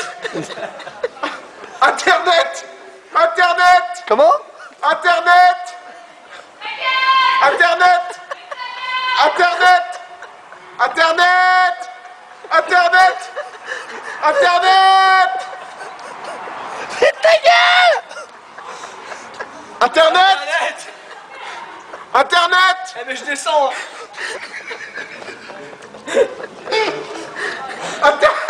Internet! Internet! Comment? Internet! Internet! Internet! Internet! Internet! Internet! Internet Internet! Internet! Eh mais je descends hein. Internet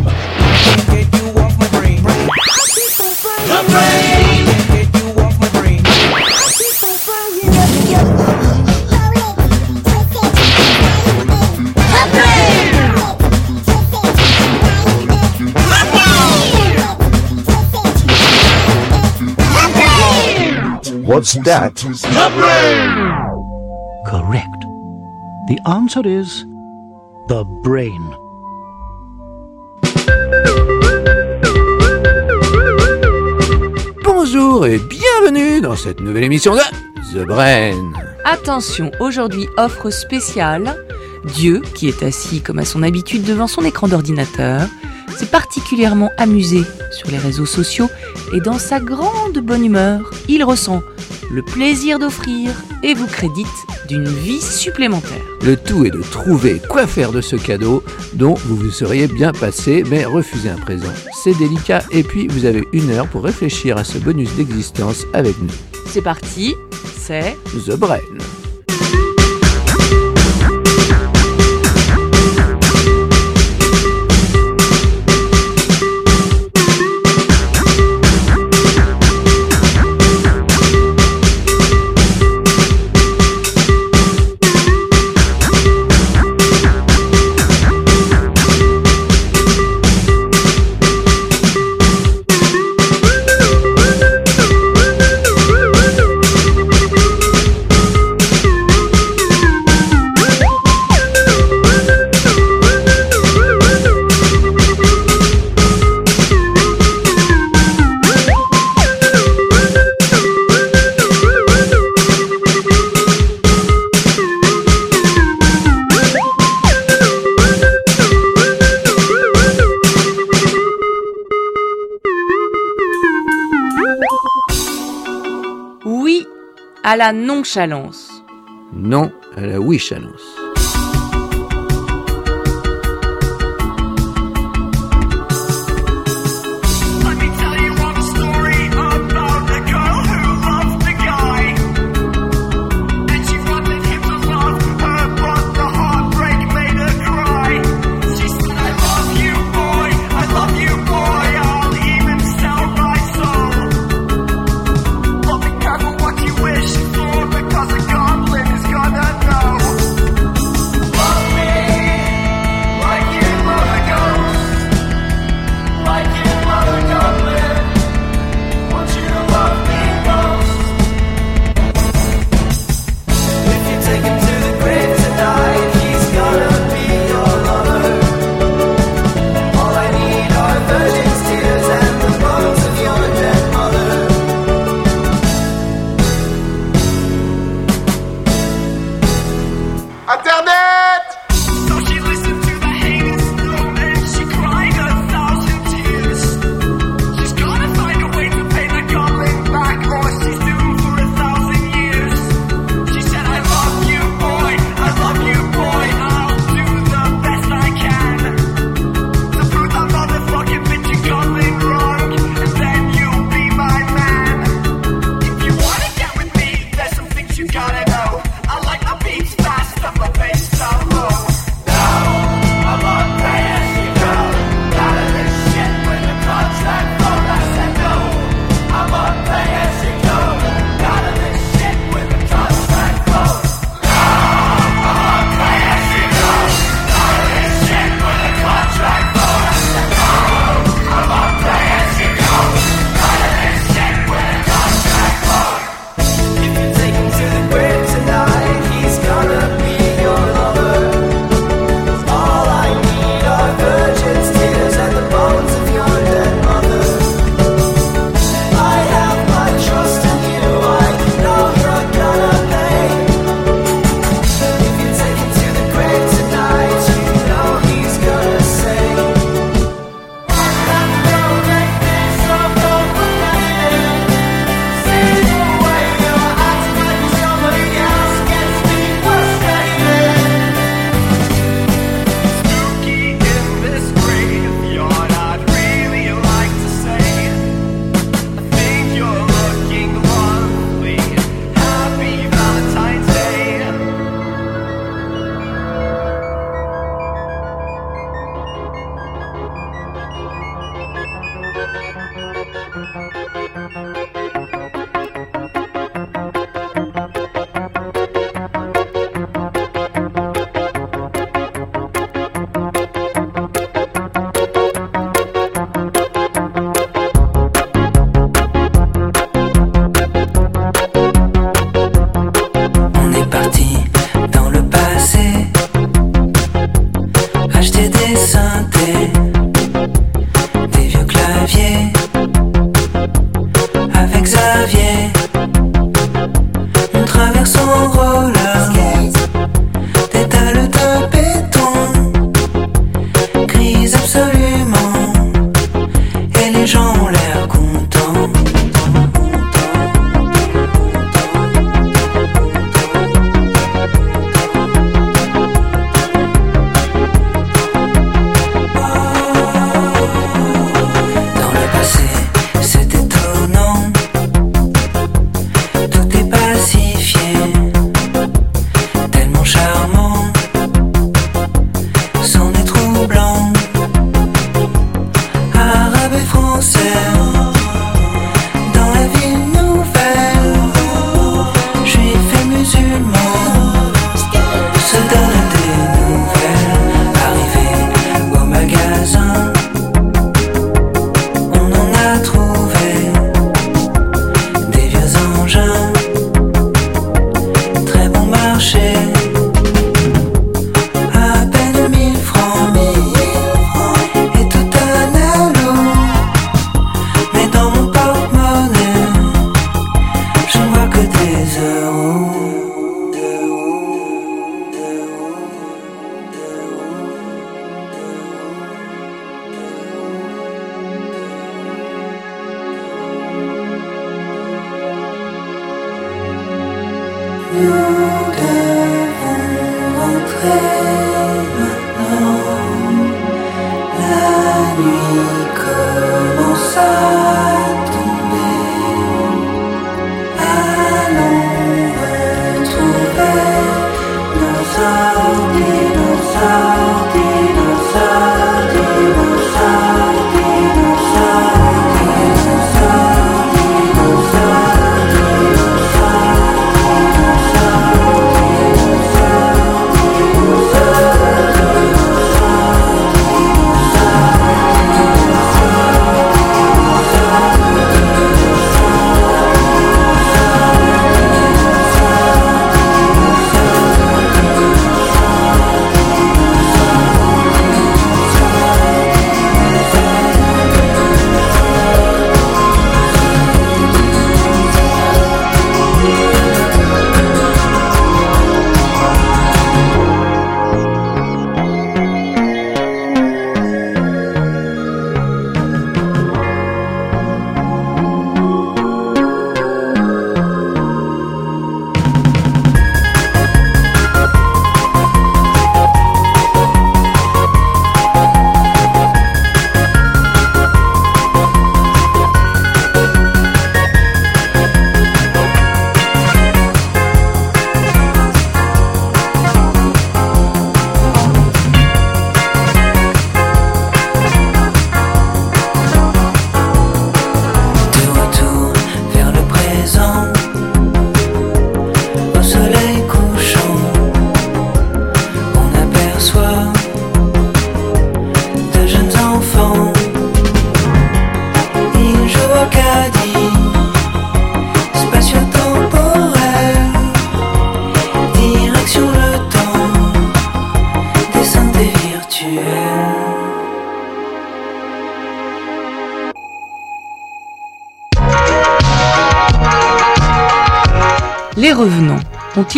What's that? Correct. The answer is the brain. Bonjour et bienvenue dans cette nouvelle émission de The Brain. Attention, aujourd'hui offre spéciale. Dieu, qui est assis comme à son habitude devant son écran d'ordinateur, s'est particulièrement amusé sur les réseaux sociaux et dans sa grande bonne humeur, il ressent le plaisir d'offrir et vous crédite d'une vie supplémentaire. Le tout est de trouver quoi faire de ce cadeau dont vous vous seriez bien passé, mais refuser un présent, c'est délicat. Et puis vous avez une heure pour réfléchir à ce bonus d'existence avec nous. C'est parti, c'est The Brain. La nonchalance. Non à la Wishalance.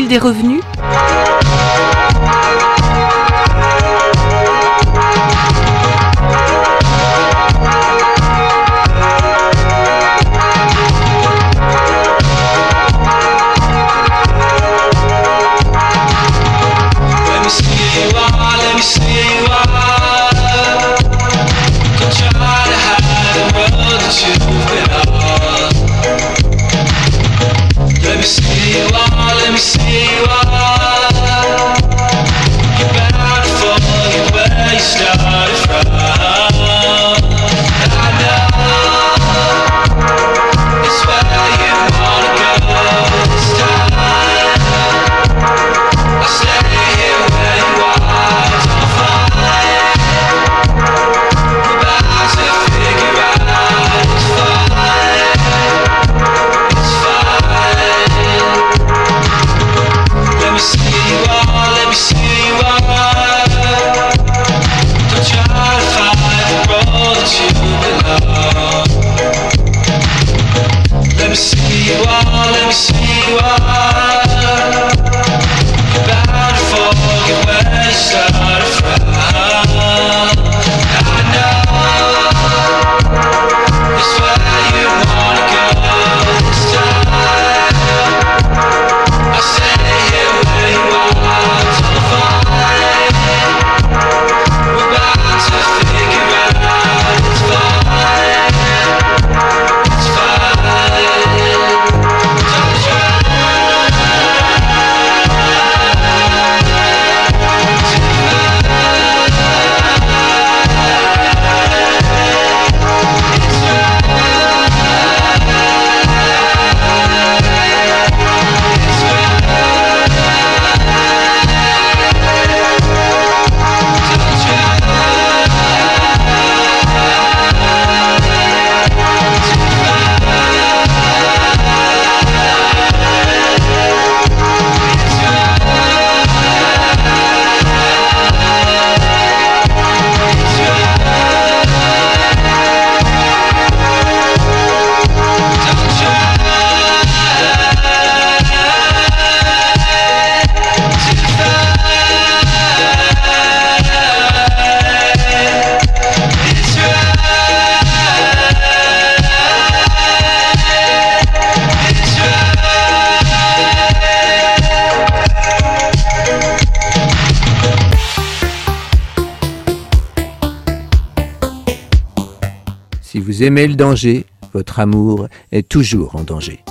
Des revenus aimez le danger, votre amour est toujours en danger.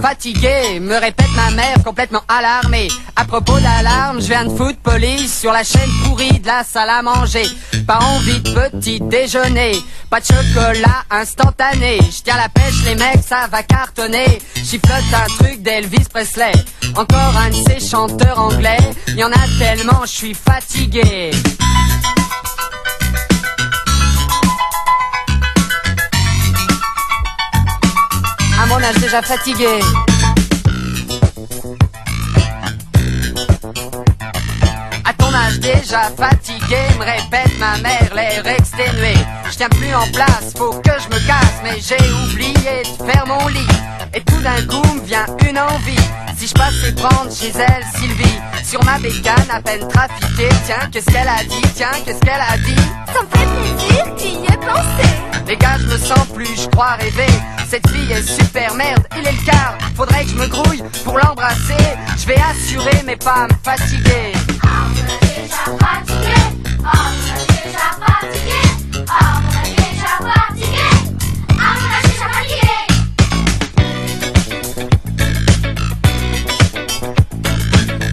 Fatigué, me répète ma mère complètement alarmée. À propos d'alarme, je viens de foutre police sur la chaîne pourrie de la salle à manger. Pas envie de petit déjeuner, pas de chocolat instantané. Je tiens la pêche, les mecs, ça va cartonner. Chiflote un truc d'Elvis Presley. Encore un de ces chanteurs anglais. Y en a tellement, je suis fatigué. Mon âge déjà fatigué. À ton âge déjà fatigué, me répète ma mère, l'air exténué. Je tiens plus en place, faut que je me casse, mais j'ai oublié de faire mon lit. Et tout d'un coup me vient une envie. Si je passais prendre chez elle, Sylvie, sur ma bécane à peine trafiquée, tiens, qu'est-ce qu'elle a dit, tiens, qu'est-ce qu'elle a dit? Ça me fait plaisir, tu y es pensé. Les gars, je me sens plus, je crois rêver. Cette fille est super merde, il est le quart. Faudrait que je me grouille pour l'embrasser. Je vais assurer, mais pas me fatiguer. On déjà déjà déjà.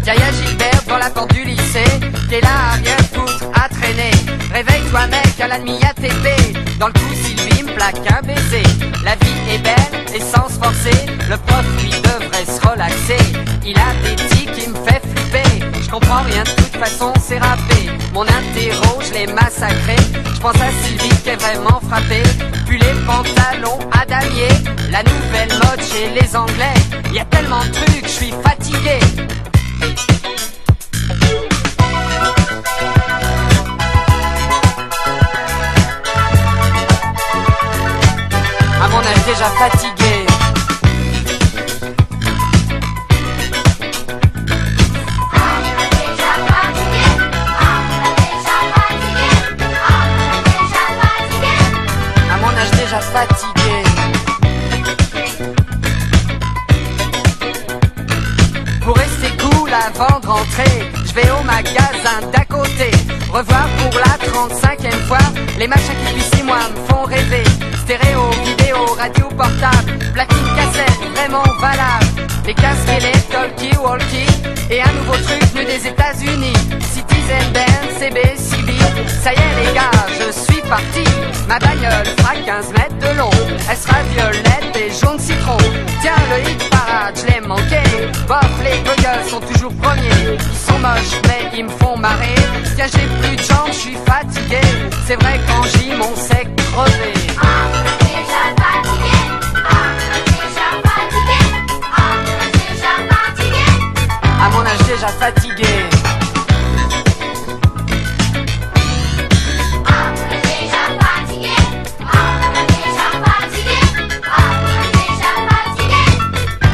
Yaya Gilbert dans la porte du lit pressé, t'es là rien foutre, à traîner. Réveille-toi mec, à la nuit à TP. Dans le coup, Sylvie me plaque un baiser. La vie est belle et sans se forcer, le prof lui devrait se relaxer. Il a des tics qui me fait flipper. Je comprends rien, de toute façon c'est râpé. Mon interro, je l'ai massacré. Je pense à Sylvie qui est vraiment frappée. Puis les pantalons à damier, la nouvelle mode chez les Anglais. Y a tellement de trucs, je suis fatigué. À mon âge déjà fatigué. À mon âge déjà fatigué. Pour rester cool avant de rentrer, je vais au magasin d'à côté. Revoir pour la 35e fois les machins qui Les casques et les talkie-walkie, et un nouveau truc venu des États-Unis. Citizen Band, CB, CB. Ça y est les gars, je suis parti. Ma bagnole fera 15 mètres de long. Elle sera violette et jaune citron. Tiens, le hit parade, je l'ai manqué. Bof, les gueules sont toujours premiers. Ils sont moches, mais ils me font marrer. Tiens, j'ai plus de jambes, je suis fatigué. C'est vrai qu'en gym, on s'est crevé. À déjà fatigué.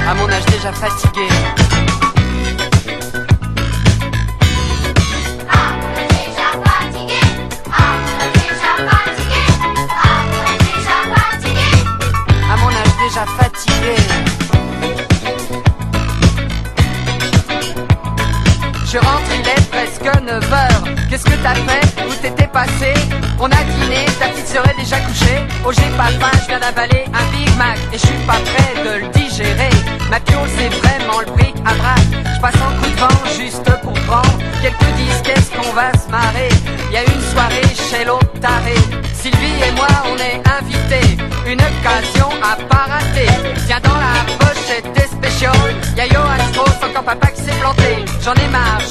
À mon âge déjà fatigué. On a dîné, ta petite serait déjà couchée. Oh, j'ai pas faim, je viens d'avaler un Big Mac. Et je suis pas prêt de le digérer. Ma piole, c'est vraiment le bric à brac. Je passe en coup de vent juste pour prendre quelques disques. Qu'est-ce qu'on va se marrer? Y a une soirée chez l'autre taré. Sylvie et moi, on est invités. Une occasion à pas rater. Tiens, dans la pochette des spéciaux, y a Johan Strauss, encore papa qui s'est planté. J'en ai marre,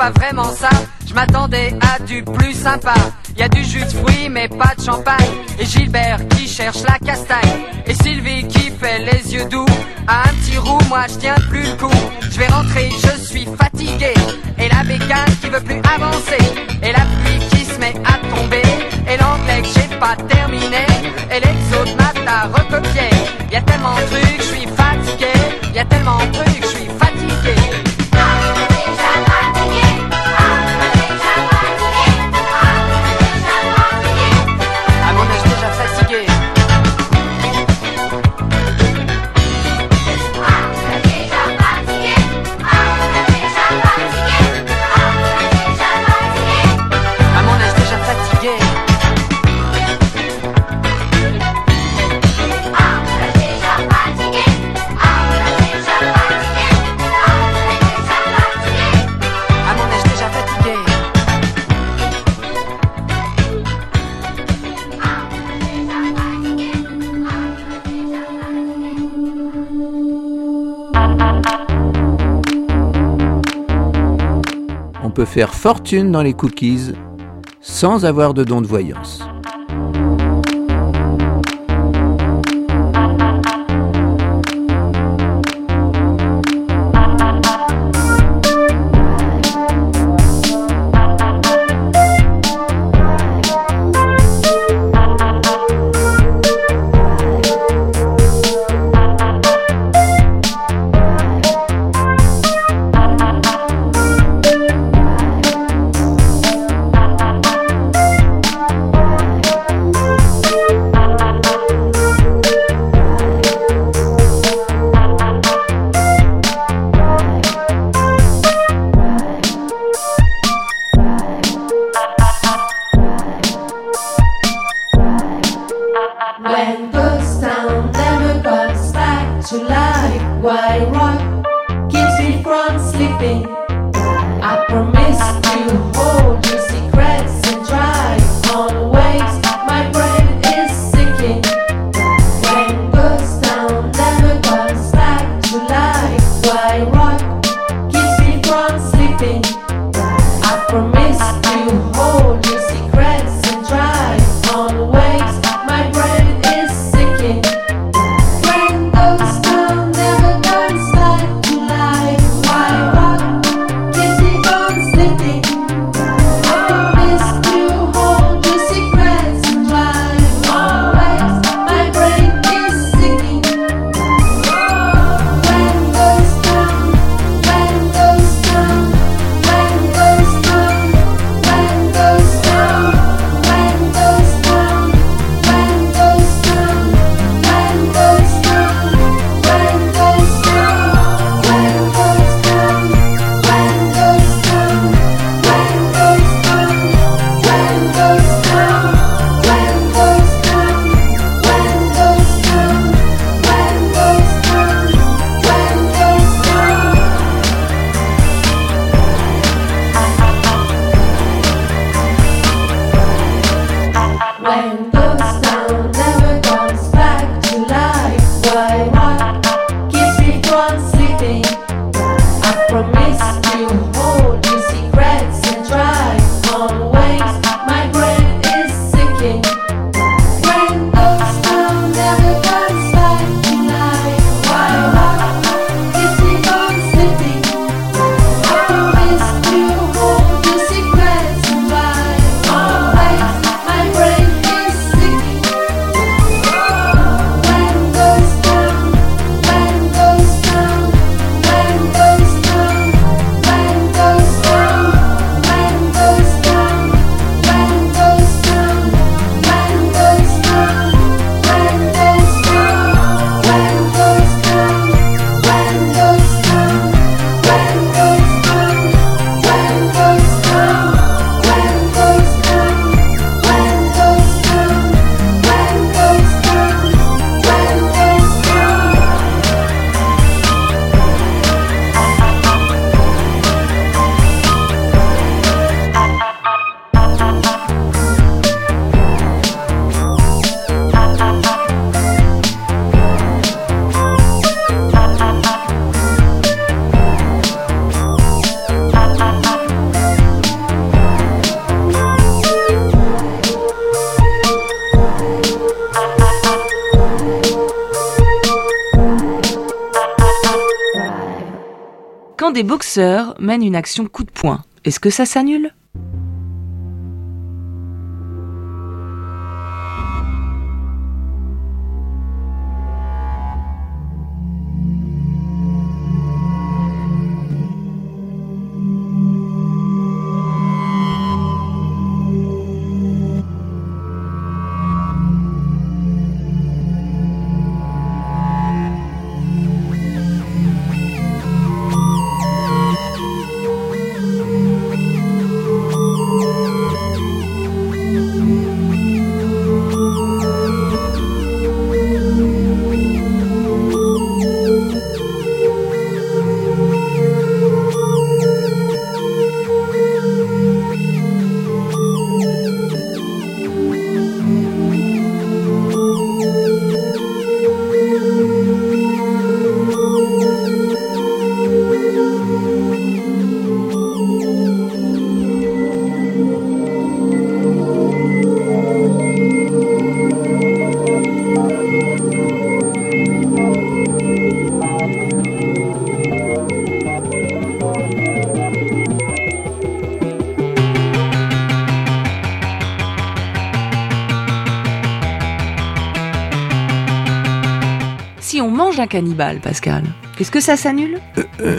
pas vraiment ça. Je m'attendais à du plus sympa. Y a du jus de fruits, mais pas de champagne. Et Gilbert qui cherche la castagne. Et Sylvie qui fait les yeux doux. À un petit roux, moi je tiens plus le coup. Je vais rentrer, je suis fatigué. Et la bécane qui veut plus avancer. Et la pluie qui se met à tomber. Et l'anglais que j'ai pas terminé. Et l'exode maths à recopier. Y a tellement de trucs, je suis fatigué. Y a tellement de trucs, je suis fatigué. On peut faire fortune dans les cookies sans avoir de don de voyance. des boxeurs mènent une action coup de poing, est-ce que ça s'annule? cannibale, Pascal. Qu'est-ce que ça s'annule? Euh, euh,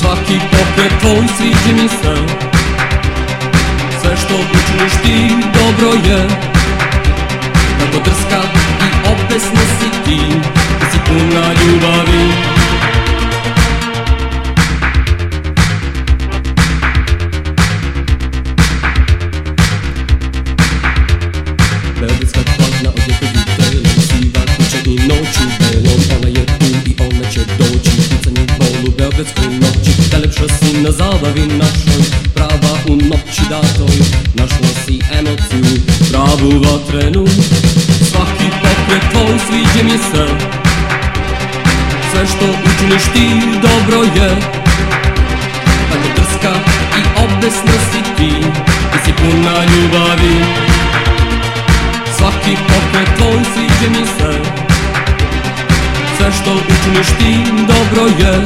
Svaki pokret tvoj sviđa mi se, Sve što učiniš ti dobro je, Tako drska i opesna si ti, Ti si puna ljubavi, Pravu vatrenu Svaki pokret tvoj sviđa mi se. Sve što učiniš ti dobro je. Tako drska i obesna si ti Ti si puna ljubavi. Svaki pokret tvoj sviđa mi se. Sve što učiniš ti dobro je.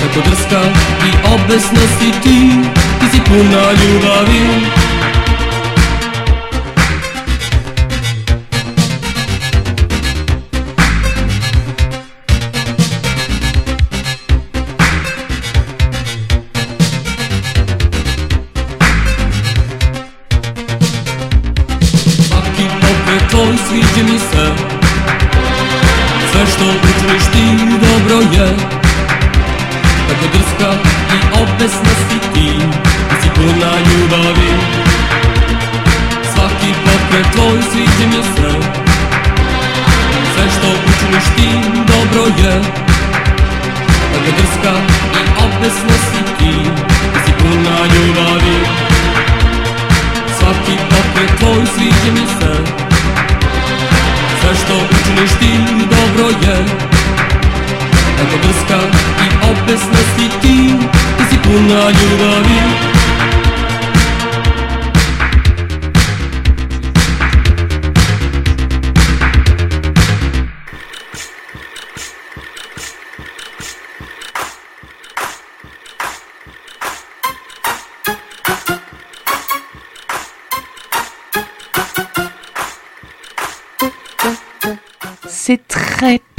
Tako drska i obesna si ti Ti si puna ljubavi je. Tako drska i obesna si ti Ti si puna ljubavi. Svaki pokret tvoj sviđa mi se Sve. Što učiniš ti dobro je. Tako drska i obesna si ti Ti si puna ljubavi. Svaki pokret tvoj sviđa mi se Sve što učiniš ti dobro je Tako drska i obesna si ti. Ti si puna ljubavi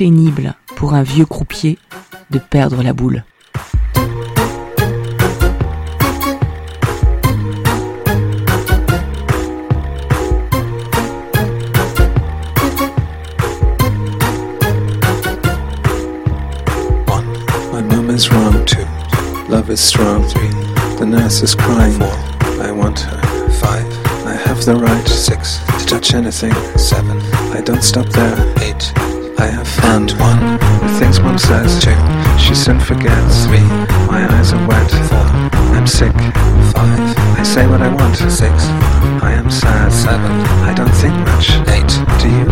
pénible pour un vieux croupier de perdre la boule. Is wrong. Two. Love is strong. Three. The nurse is crying. Four. I want her. Five. I have the right. Six. To touch anything. Seven. I don't stop there. Eight. I have fun. And one. The things mum says. Two. She soon forgets. Three. My eyes are wet. Four. I'm sick. Five. I say what I want. Six. I am sad. Seven. I don't think much. Eight. Do you?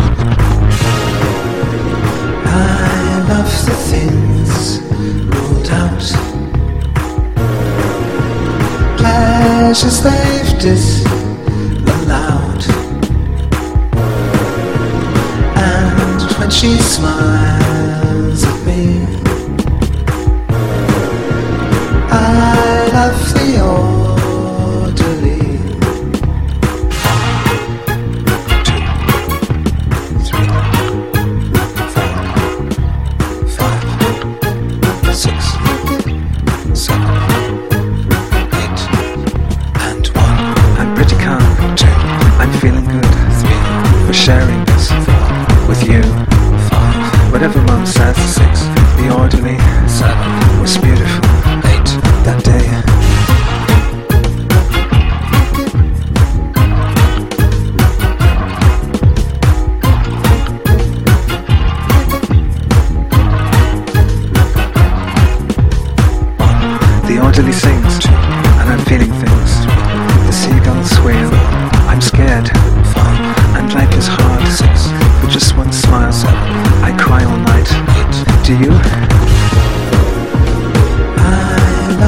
I love the things ruled out. Pleasures they've disallowed. she smiled.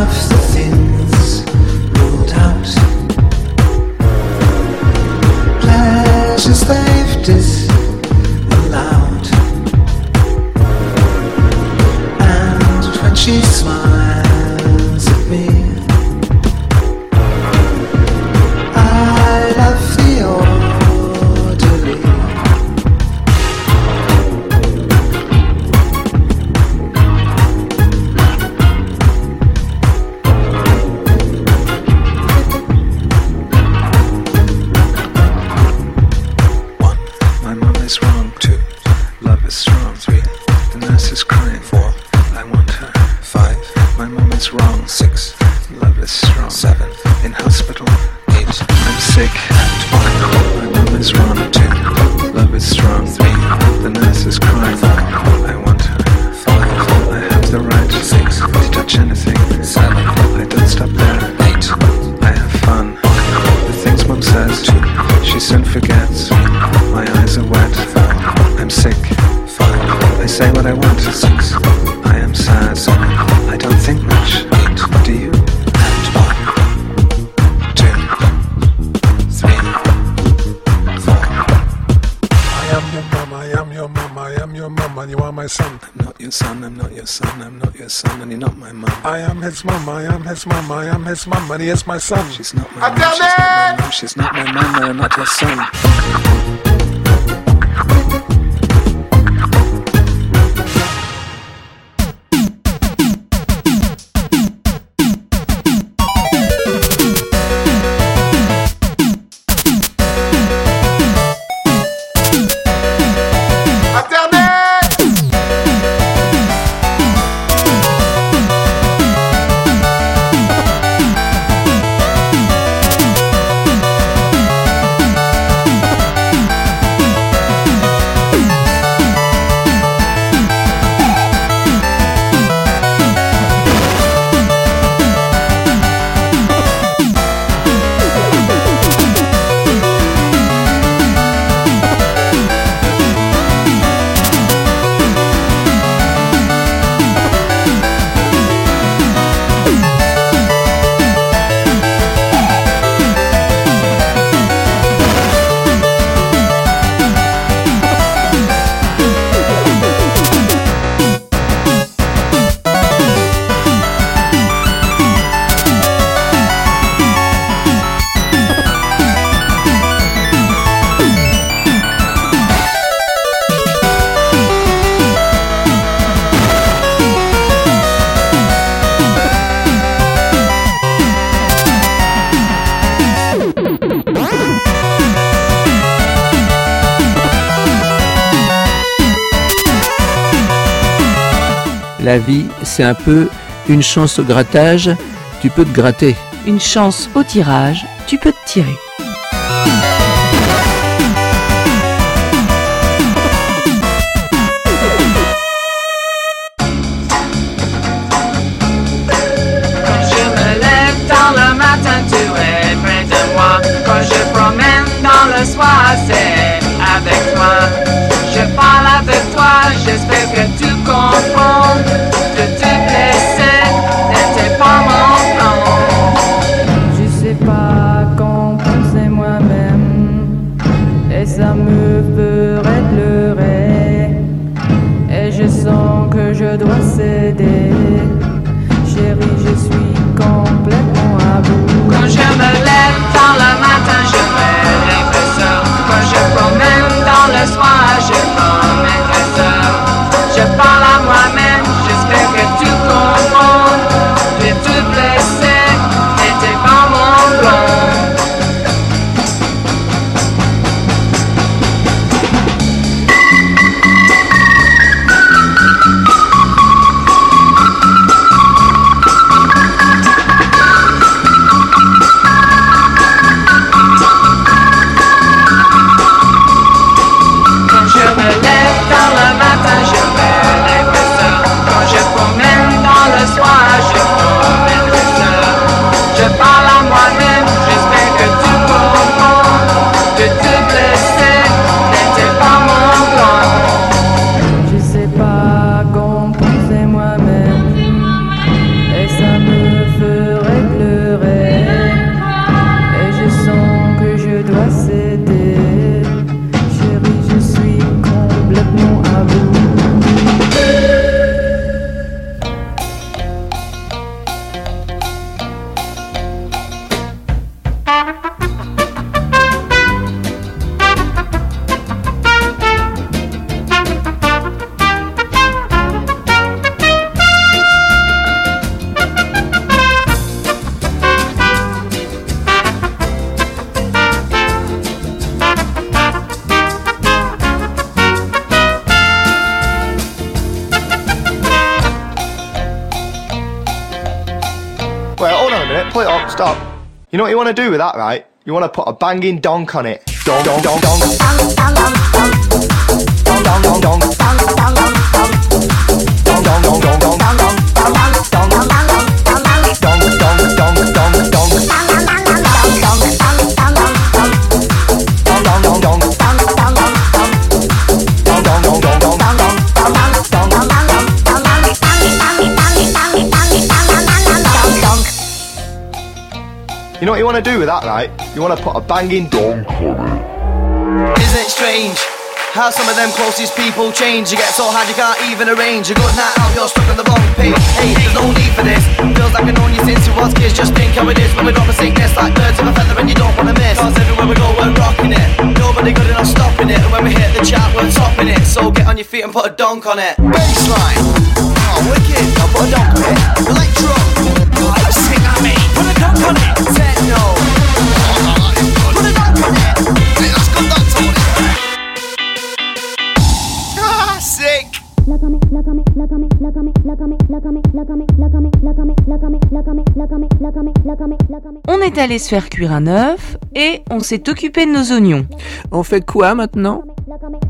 I am his mom, and he is my son. She's not my mum, she's not my mum, she's not my and I'm not your son. C'est un peu une chance au grattage, tu peux te gratter. Une chance au tirage, tu peux te tirer. Put it on. Stop. You know what you want to do with that, right? You want to put a banging donk on it. Donk, donk, donk, donk. Donk, donk, donk, donk. Donk, donk, donk, donk. Donk, donk, donk, donk. Donk, donk, donk, donk. Donk, donk, donk, donk, donk. You know what you want to do with that, right? You want to put a banging donk on it. Isn't it strange? How some of them closest people change. You get so hard you can't even arrange. A good night out, you're stuck on the wrong page. Hey, there's no need for this. Feels like I've known you since you was kids. Just think how it is when we drop a sickness like birds of a feather and you don't wanna miss. Cause everywhere we go, we're rocking it. Nobody good enough stopping it. And when we hit the chart, we're topping it. So get on your feet and put a donk on it. Baseline. Oh, wicked. I'll put a donk on it. Electro. On est allé se faire cuire un œuf et on s'est occupé de nos oignons. On fait quoi maintenant? Internet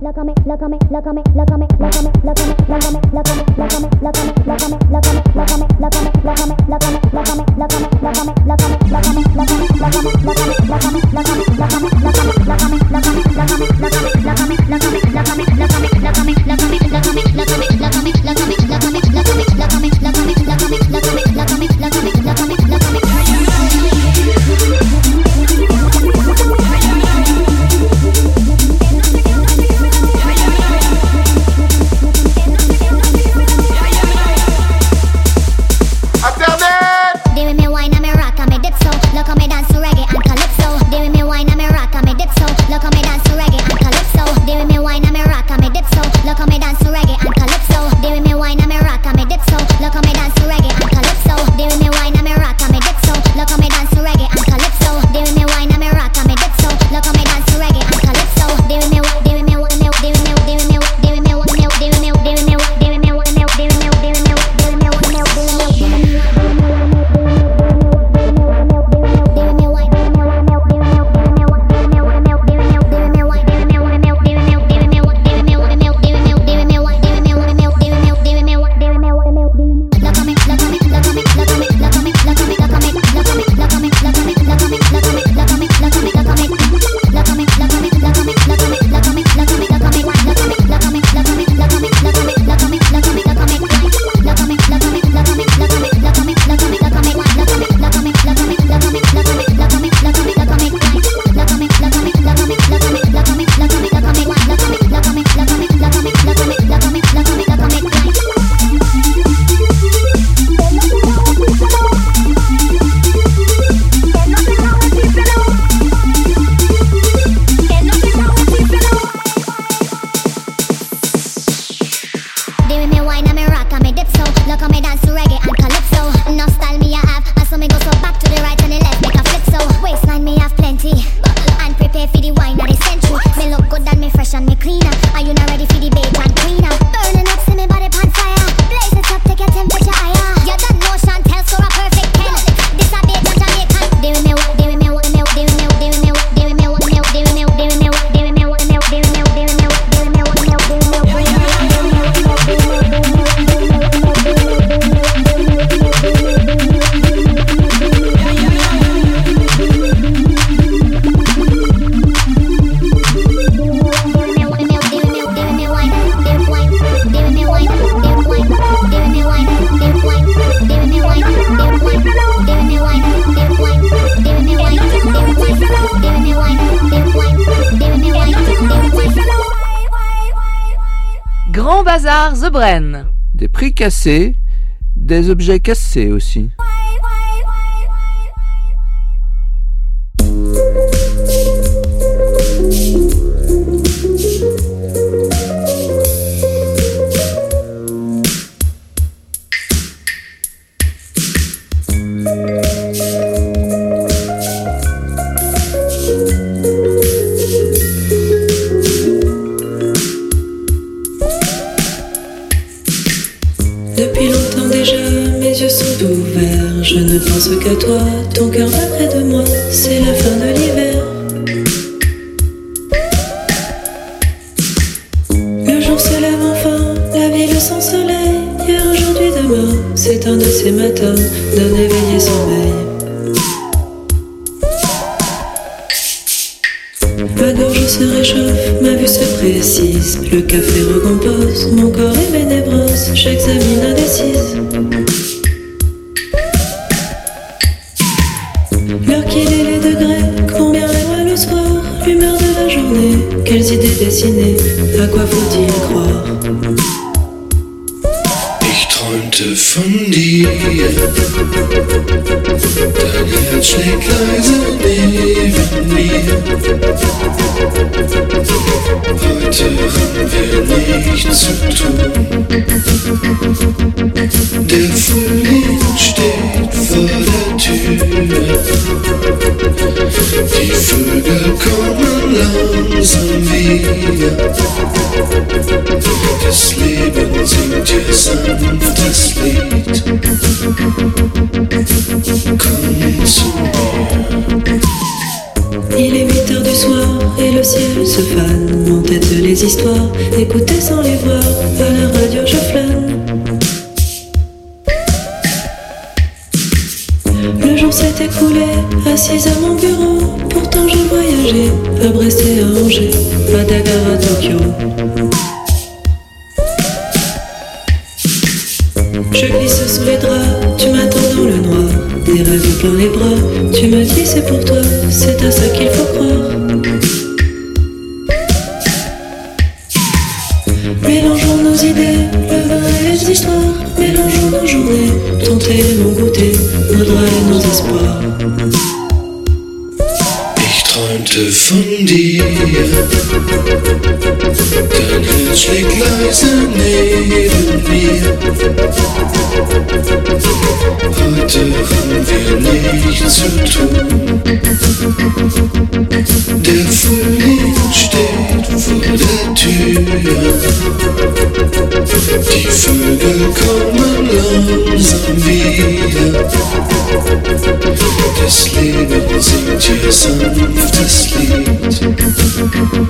cassés, des objets cassés aussi. Quelles idées dessiner, à quoi faut-il croire Ich träumte von dir. Dein Herz schlägt leise neben mir. Heute haben wir nichts zu tun. Der Frühling steht vor der Tür. Die Vögel kommen langsam wieder. Das Leben singt dir sanftes Lied. Komm zu mir. Il est 8 heures du soir et le ciel se fane. En tête les histoires, écoutez sans les voir. À la radio je flâne. Le jour s'est écoulé, assise à mon bureau. Pourtant je voyageais, à Brest et à Angers, à Dakar à Tokyo. Les bras, tu me dis c'est pour toi, c'est à ça qu'il faut croire. Mélangeons nos idées, le vin et les histoires. Mélangeons nos journées, ton thé et mon goûter, nos draps et nos espoirs. Nichts zu tun. Der Frühling steht vor der Tür. Die Vögel kommen langsam wieder. Das Leben singt dir sanftes Lied.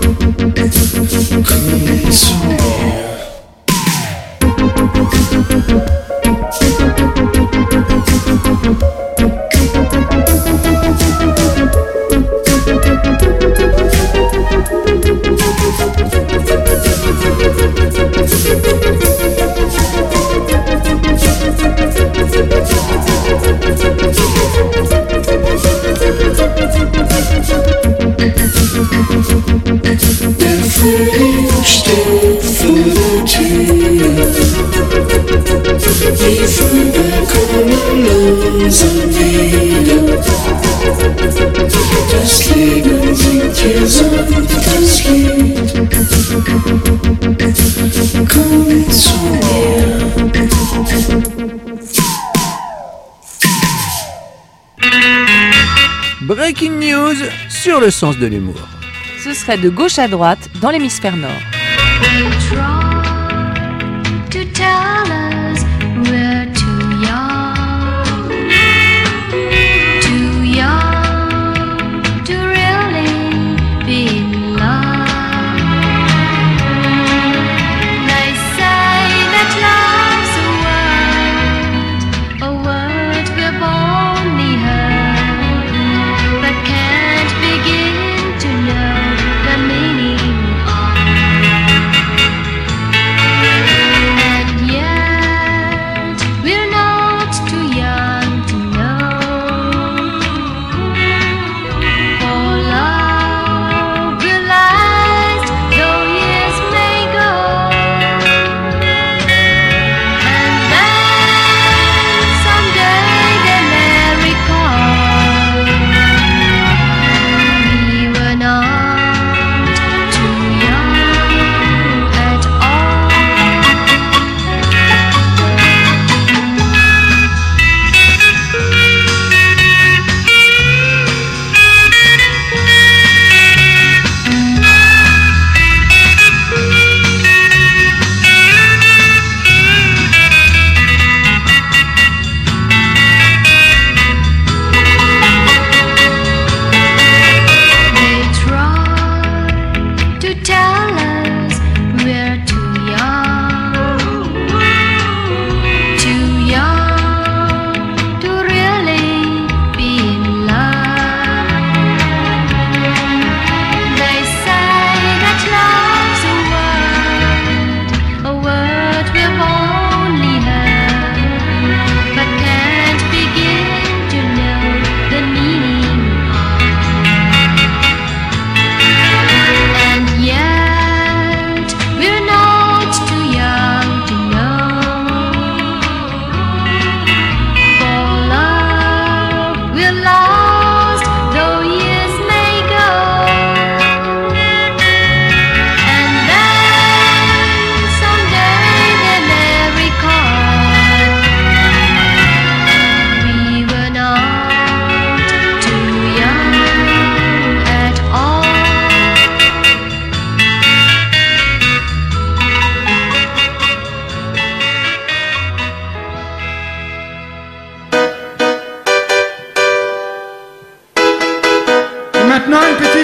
Breaking news sur le sens de l'humour. Ce serait de gauche à droite dans l'hémisphère nord.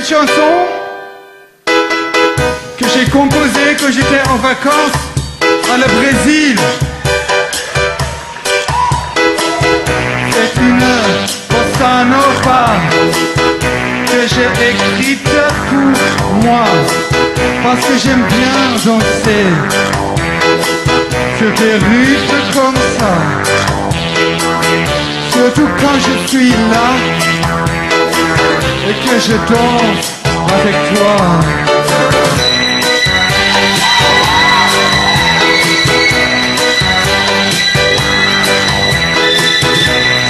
Chanson que j'ai composée quand j'étais en vacances à le Brésil. C'est une bossa nova que j'ai écrite pour moi parce que j'aime bien danser sur des rythmes comme ça. Surtout quand je suis là et que je danse avec toi.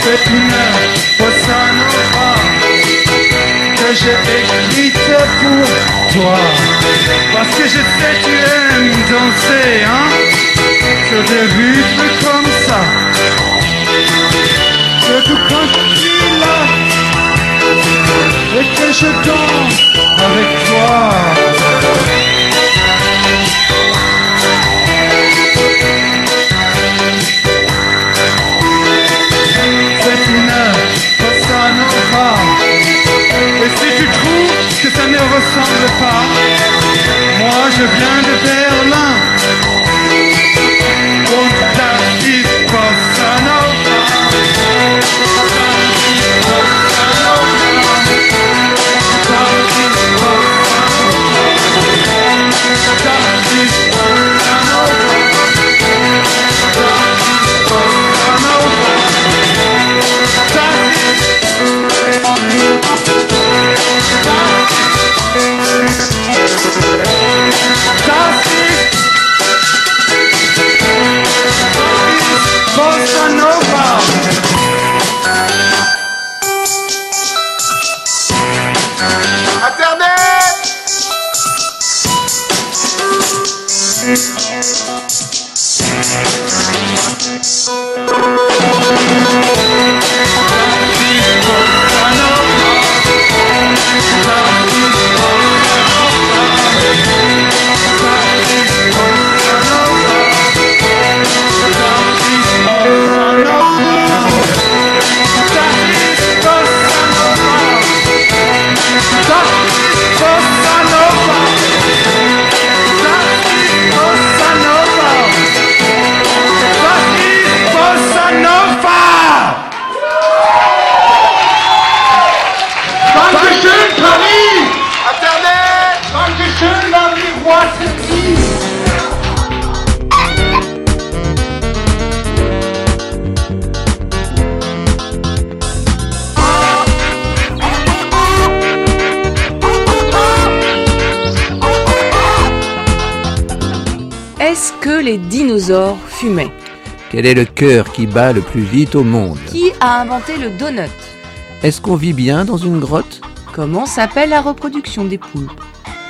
C'est une bossa nova que j'ai écrite pour toi. Parce que je sais que tu aimes danser, hein, sur des comme ça. Surtout quand suis là et que je danse avec toi. C'est une bossa nova. Et si tu trouves que ça ne ressemble pas, moi je viens de Berlin. Cœur qui bat le plus vite au monde. Qui a inventé le donut? Est-ce qu'on vit bien dans une grotte? Comment s'appelle la reproduction des poules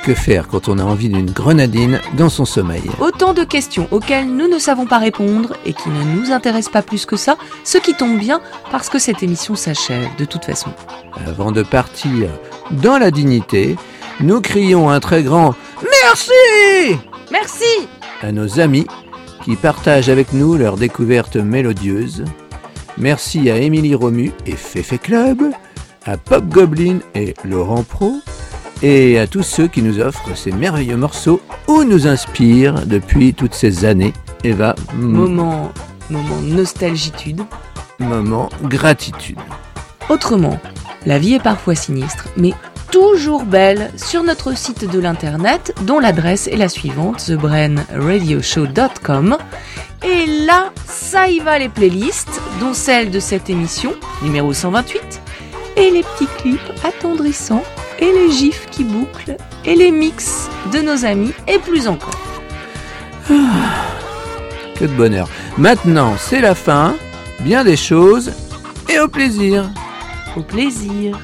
Que faire quand on a envie d'une grenadine dans son sommeil? Autant de questions auxquelles nous ne savons pas répondre et qui ne nous intéressent pas plus que ça, ce qui tombe bien parce que cette émission s'achève de toute façon. Avant de partir dans la dignité, nous crions un très grand Merci! Merci! À nos amis qui partagent avec nous leurs découvertes mélodieuses. Merci à Émilie Romu et Féfé Club, à Pop Goblin et Laurent Pro, et à tous ceux qui nous offrent ces merveilleux morceaux ou nous inspirent depuis toutes ces années. Eva, m- Moment, moment nostalgitude. moment gratitude. Autrement, la vie est parfois sinistre, mais toujours belle sur notre site de l'internet dont l'adresse est la suivante thebrainradioshow.com et là ça y va les playlists dont celle de cette émission numéro 128 et les petits clips attendrissants et les gifs qui bouclent et les mix de nos amis et plus encore. Que de bonheur. Maintenant, c'est la fin. Bien des choses et au plaisir. Au plaisir.